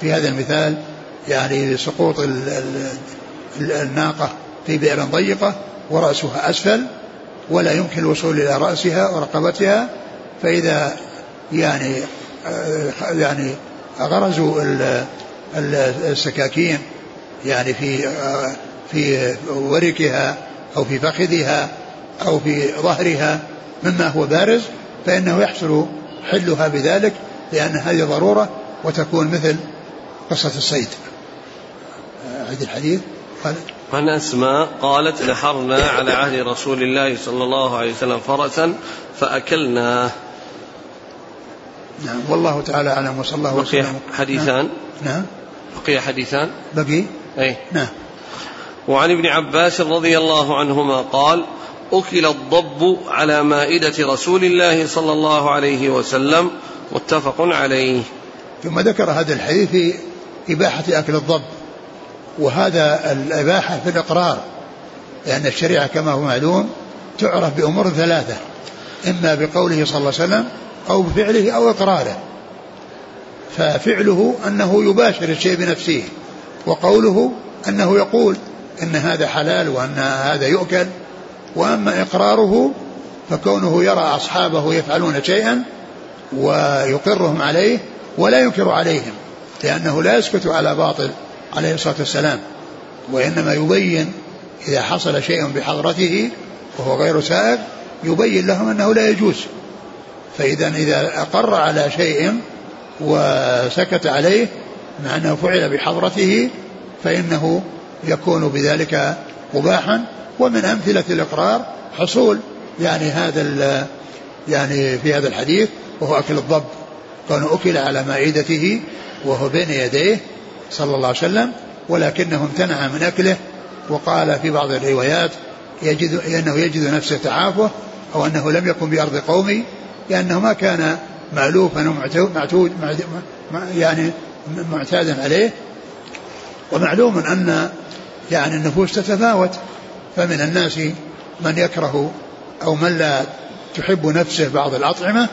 في هذا المثال يعني سقوط الناقة في بئر ضيقة ورأسها أسفل ولا يمكن الوصول إلى رأسها ورقبتها فإذا يعني يعني غرزوا السكاكين يعني في في وركها أو في فخذها أو في ظهرها مما هو بارز فإنه يحصل حلها بذلك لأن هذه ضرورة وتكون مثل قصة الصيد. عيد الحديث عن أسماء قالت نحرنا على عهد رسول الله صلى الله عليه وسلم فرسا فأكلناه نعم والله تعالى أعلم وصلى الله وسلم. بقي حديثان؟ نعم, نعم. بقي حديثان؟ بقي؟ أي. نعم. وعن ابن عباس رضي الله عنهما قال أكل الضب على مائدة رسول الله صلى الله عليه وسلم متفق عليه. ثم ذكر هذا الحديث في إباحة أكل الضب. وهذا الإباحة في الإقرار لأن الشريعة كما هو معلوم تعرف بأمور ثلاثة إما بقوله صلى الله عليه وسلم أو بفعله أو إقراره. ففعله أنه يباشر الشيء بنفسه وقوله أنه يقول إن هذا حلال وأن هذا يؤكل وأما إقراره فكونه يرى أصحابه يفعلون شيئا ويقرهم عليه ولا ينكر عليهم لأنه لا يسكت على باطل. عليه الصلاة والسلام وإنما يبين إذا حصل شيء بحضرته وهو غير سائغ يبين لهم أنه لا يجوز. فإذا إذا أقر على شيء وسكت عليه مع أنه فعل بحضرته فإنه يكون بذلك مباحا. ومن أمثلة الإقرار حصول يعني هذا يعني في هذا الحديث وهو أكل الضب كان أكل على مائدته وهو بين يديه صلى الله عليه وسلم ولكنه امتنع من أكله وقال في بعض الروايات يجد أنه يجد نفسه تعافه أو أنه لم يكن بأرض قومي لأنه ما كان مألوفا ومعتود يعني معتادا عليه. ومعلوم أن يعني النفوس تتفاوت فمن الناس من يكره أو من لا تحب نفسه بعض الأطعمة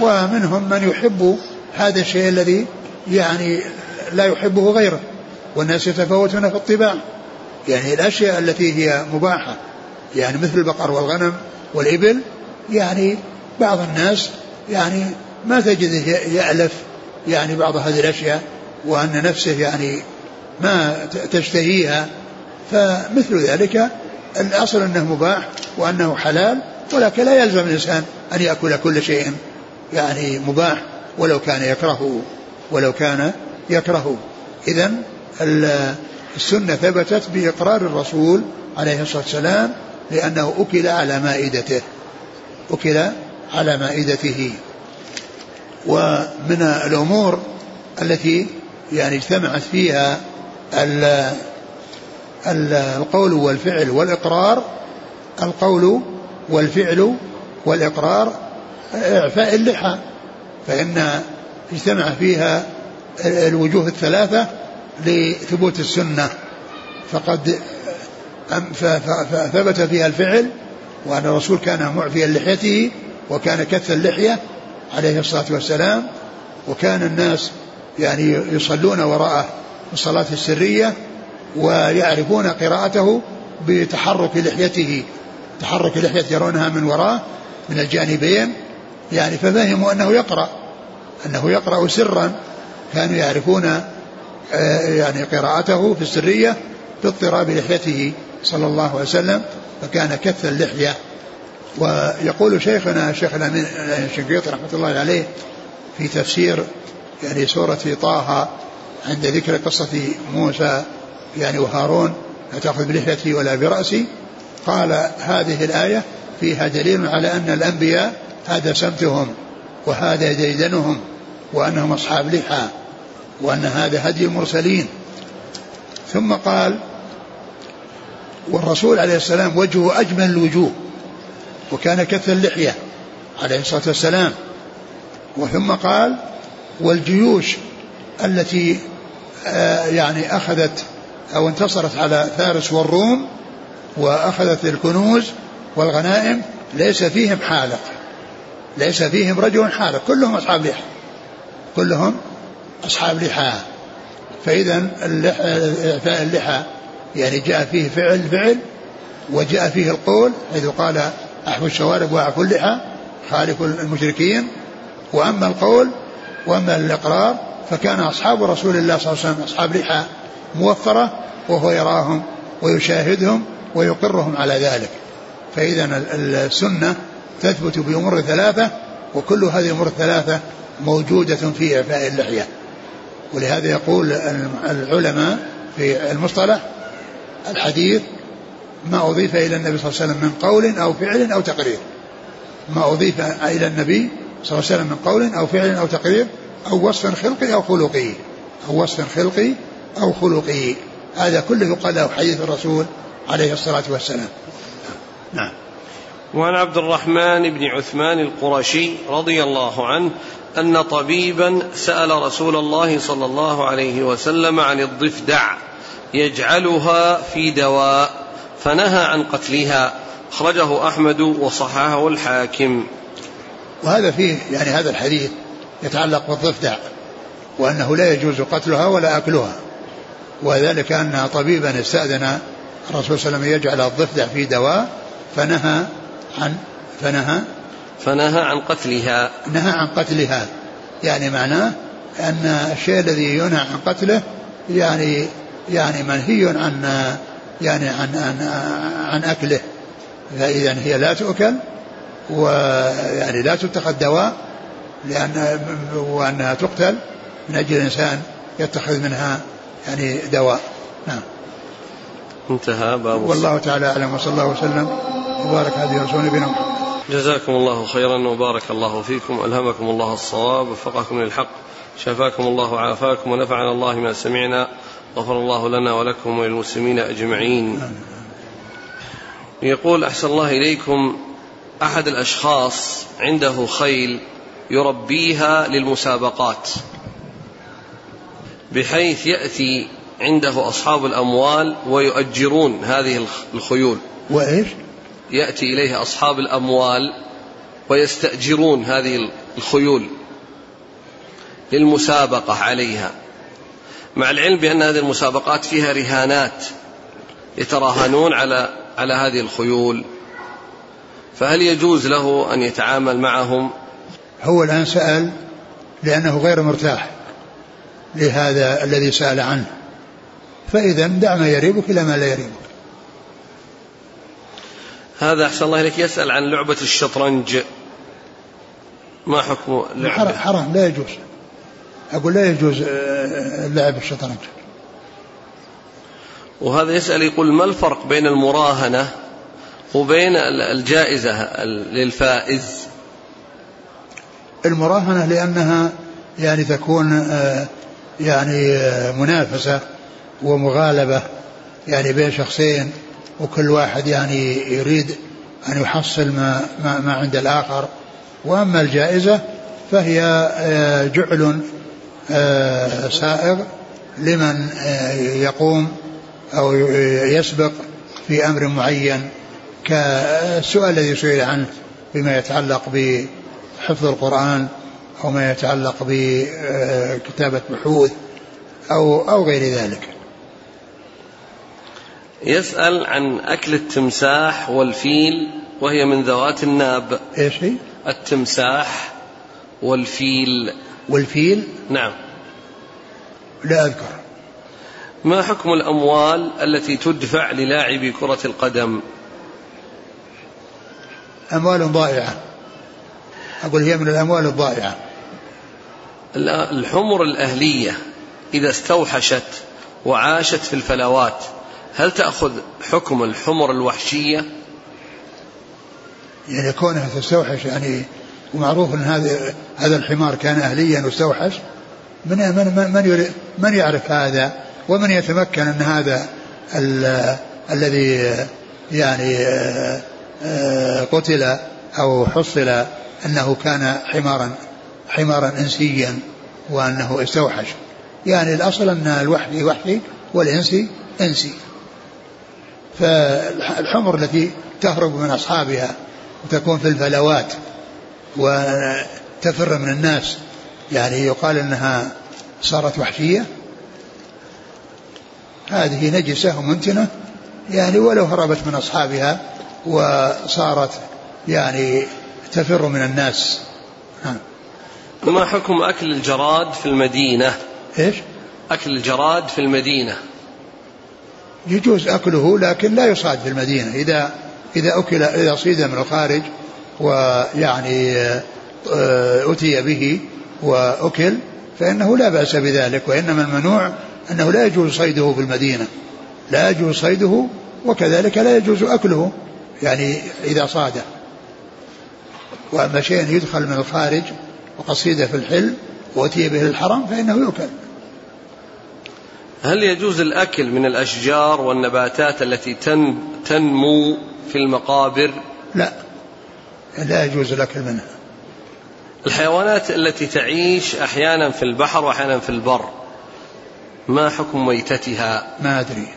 ومنهم من يحب هذا الشيء الذي يعني لا يحبه غيره والناس يتفاوتون في الطباع. يعني الأشياء التي هي مباحة يعني مثل البقر والغنم والإبل يعني بعض الناس يعني ما تجده يألف يعني بعض هذه الأشياء وأن نفسه يعني ما تشتهيها. فمثل ذلك الأصل أنه مباح وأنه حلال ولكن لا يلزم الإنسان أن يأكل كل شيء يعني مباح ولو كان يكرهه ولو كان يكرهه. إذا السنة ثبتت بإقرار الرسول عليه الصلاة والسلام لأنه أكل على مائدته. أكل على مائدته. ومن الأمور التي يعني اجتمعت فيها القول والفعل والإقرار القول والفعل والإقرار إعفاء اللحى فإن اجتمع فيها الوجوه الثلاثة لثبوت السنة. فقد ثبت فيها الفعل وأن الرسول كان معفيا لحيته وكان كث اللحية عليه الصلاة والسلام وكان الناس يعني يصلون وراءه الصلاة السرية ويعرفون قراءته بتحرك لحيته. تحرك لحيته يرونها من وراء من الجانبين. يعني ففهموا أنه يقرأ أنه يقرأ سرا. كانوا يعرفون آه، يعني قراءته في السرية باضطراب لحيته صلى الله عليه وسلم فكان كث اللحية. ويقول شيخنا الشيخ الأمين الشنقيطي رحمة الله عليه في تفسير يعني سورة طه عند ذكر قصة موسى يعني وهارون لا تأخذ بلحيتي ولا برأسي. قال هذه الآية فيها دليل على أن الأنبياء هذا سمتهم وهذا ديدنهم. وأنهم أصحاب لحى وأن هذا هدي المرسلين. ثم قال والرسول عليه السلام وجهه أجمل الوجوه وكان كث اللحية عليه الصلاة والسلام. وثم قال والجيوش التي آه، يعني أخذت أو انتصرت على فارس والروم وأخذت الكنوز والغنائم ليس فيهم حالق ليس فيهم رجل حالق كلهم أصحاب لحى. كلهم أصحاب لحى. فإذا إعفاء اللحى يعني جاء فيه فعل فعل وجاء فيه القول حيث قال أحفوا الشوارب وأعفوا اللحى خالفوا المشركين. وأما القول وأما الإقرار فكان أصحاب رسول الله صلى الله عليه وسلم أصحاب لحى موفرة وهو يراهم ويشاهدهم ويقرهم على ذلك. فإذا السنة تثبت بأمور ثلاثة وكل هذه الأمور الثلاثة موجودة في إعفاء اللحية. ولهذا يقول العلماء في المصطلح الحديث ما أضيف إلى النبي صلى الله عليه وسلم من قول أو فعل أو تقرير. ما أضيف إلى النبي صلى الله عليه وسلم من قول أو فعل أو تقرير أو وصف خلقي أو خلقي. أو وصف خلقي أو خلقي. هذا كله يقال له حديث الرسول عليه الصلاة والسلام. نعم. وعن عبد الرحمن بن عثمان القرشي رضي الله عنه أن طبيبا سأل رسول الله صلى الله عليه وسلم عن الضفدع يجعلها في دواء فنهى عن قتلها. أخرجه أحمد وصححه الحاكم. وهذا فيه يعني هذا الحديث يتعلق بالضفدع وأنه لا يجوز قتلها ولا أكلها. وذلك أن طبيبا استأذن الرسول صلى الله عليه وسلم يجعل الضفدع في دواء فنهى عن فنهى فنهى عن قتلها. نهى عن قتلها. يعني معناه أن الشيء الذي ينهى عن قتله يعني يعني منهي عن يعني عن عن, عن أكله. فإذا هي لا تؤكل ويعني لا تتخذ دواء لأن وأنها تقتل. من أجل الإنسان يتخذ منها يعني دواء. نعم. انتهى باب والله تعالى أعلم. وصلى الله وسلم. وبارك على رسول نبينا محمد. جزاكم الله خيرا وبارك الله فيكم. ألهمكم الله الصواب وفقكم للحق شفاكم الله وعافاكم ونفعنا الله ما سمعنا غفر الله لنا ولكم وللمسلمين أجمعين. يقول أحسن الله إليكم. أحد الأشخاص عنده خيل يربيها للمسابقات بحيث يأتي عنده أصحاب الأموال ويؤجرون هذه الخيول. وإيش؟ يأتي إليه أصحاب الأموال ويستأجرون هذه الخيول للمسابقة عليها. مع العلم بأن هذه المسابقات فيها رهانات يتراهنون على على هذه الخيول فهل يجوز له أن يتعامل معهم؟ هو الآن سأل لأنه غير مرتاح لهذا الذي سأل عنه فإذا دع ما يريبك إلى ما لا يريبك. هذا أحسن الله إليك. يسأل عن لعبة الشطرنج. ما حكم حرام, حرام لا يجوز. أقول لا يجوز آه، لعب الشطرنج. وهذا يسأل يقول ما الفرق بين المراهنة وبين الجائزة للفائز؟ المراهنة لأنها يعني تكون آه، يعني آه، منافسة ومغالبة يعني بين شخصين. وكل واحد يعني يريد أن يحصل ما, ما, ما عند الآخر وأما الجائزة فهي آه، جعل سائغ لمن يقوم أو يسبق في أمر معين كالسؤال الذي سئل عنه بما يتعلق بحفظ القرآن أو ما يتعلق بكتابة بحوث أو أو غير ذلك. يسأل عن أكل التمساح والفيل وهي من ذوات الناب. إيش هي؟ التمساح والفيل. والفيل؟ نعم. لا أذكر. ما حكم الأموال التي تدفع للاعبي كرة القدم؟ أموال ضائعة أقول هي من الأموال الضائعة الحمر الأهلية إذا استوحشت وعاشت في الفلوات هل تأخذ حكم الحمر الوحشية؟ يعني كونها تستوحش يعني ومعروف إن هذا هذا الحمار كان اهليا واستوحش من من من, من يعرف هذا؟ ومن يتمكن أن هذا الذي يعني آه، قتل أو حصل أنه كان حمارا حمارا انسيا وأنه استوحش. يعني الأصل أن الوحشي وحشي والانسي إنسي. فالحمر التي تهرب من أصحابها وتكون في الفلوات وتفر من الناس يعني يقال إنها صارت وحشية هذه نجسة ومنتنه يعني ولو هربت من أصحابها وصارت يعني تفر من الناس. ما حكم أكل الجراد في المدينة؟ إيش؟ أكل الجراد في المدينة. يجوز أكله لكن لا يصاد في المدينة. إذا إذا أكل إذا صيد من الخارج ويعني آه، أتي به وأكل فإنه لا بأس بذلك وإنما الممنوع أنه لا يجوز صيده في المدينة. لا يجوز صيده وكذلك لا يجوز أكله يعني إذا صاده. وأما شيء يدخل من الخارج وقصيدة في الحل وأتي به الحرم فإنه يؤكل. هل يجوز الأكل من الأشجار والنباتات التي تن تنمو في المقابر؟ لا لا يجوز الأكل منها. الحيوانات التي تعيش أحيانا في البحر وأحيانا في البر ما حكم ميتتها؟ ما أدري.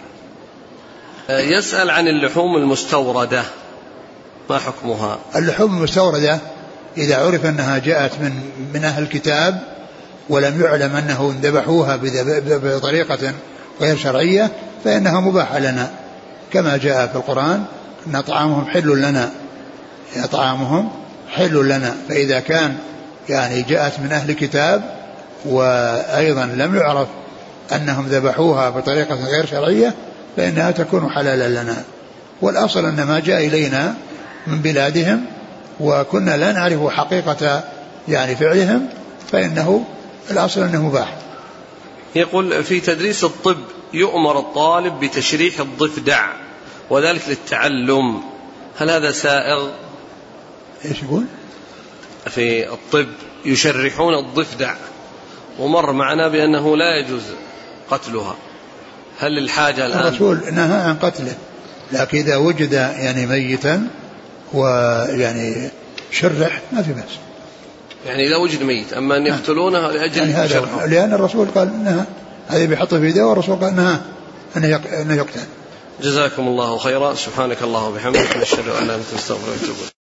يسأل عن اللحوم المستوردة ما حكمها؟ اللحوم المستوردة إذا عرف أنها جاءت من من أهل الكتاب ولم يعلم أنه ذبحوها بطريقة غير شرعية فإنها مباحة لنا. كما جاء في القرآن أن طعامهم حل لنا. طعامهم حل لنا. فإذا كان يعني جاءت من أهل كتاب وأيضا لم يعرف أنهم ذبحوها بطريقة غير شرعية فإنها تكون حلالا لنا. والأصل أن ما جاء إلينا من بلادهم وكنا لا نعرف حقيقة يعني فعلهم فإنه الأصل أنه مباح. يقول في تدريس الطب يؤمر الطالب بتشريح الضفدع وذلك للتعلم. هل هذا سائغ؟ إيش يقول؟ في الطب يشرحون الضفدع ومر معنا بأنه لا يجوز قتلها. هل الحاجة الآن؟ الرسول نهى عن قتله لكن إذا وجد يعني ميتا ويعني شرح ما في بأس. يعني إذا وجد ميت أما أن يقتلونه لأجل يعني هذا لأن الرسول قال نهى هذا بيحطه في يده والرسول قال نهى أنه يقتل. جزاكم الله خيرا. سبحانك الله وبحمدك نشهد أن لا إله إلا أنت نستغفرك ونتوب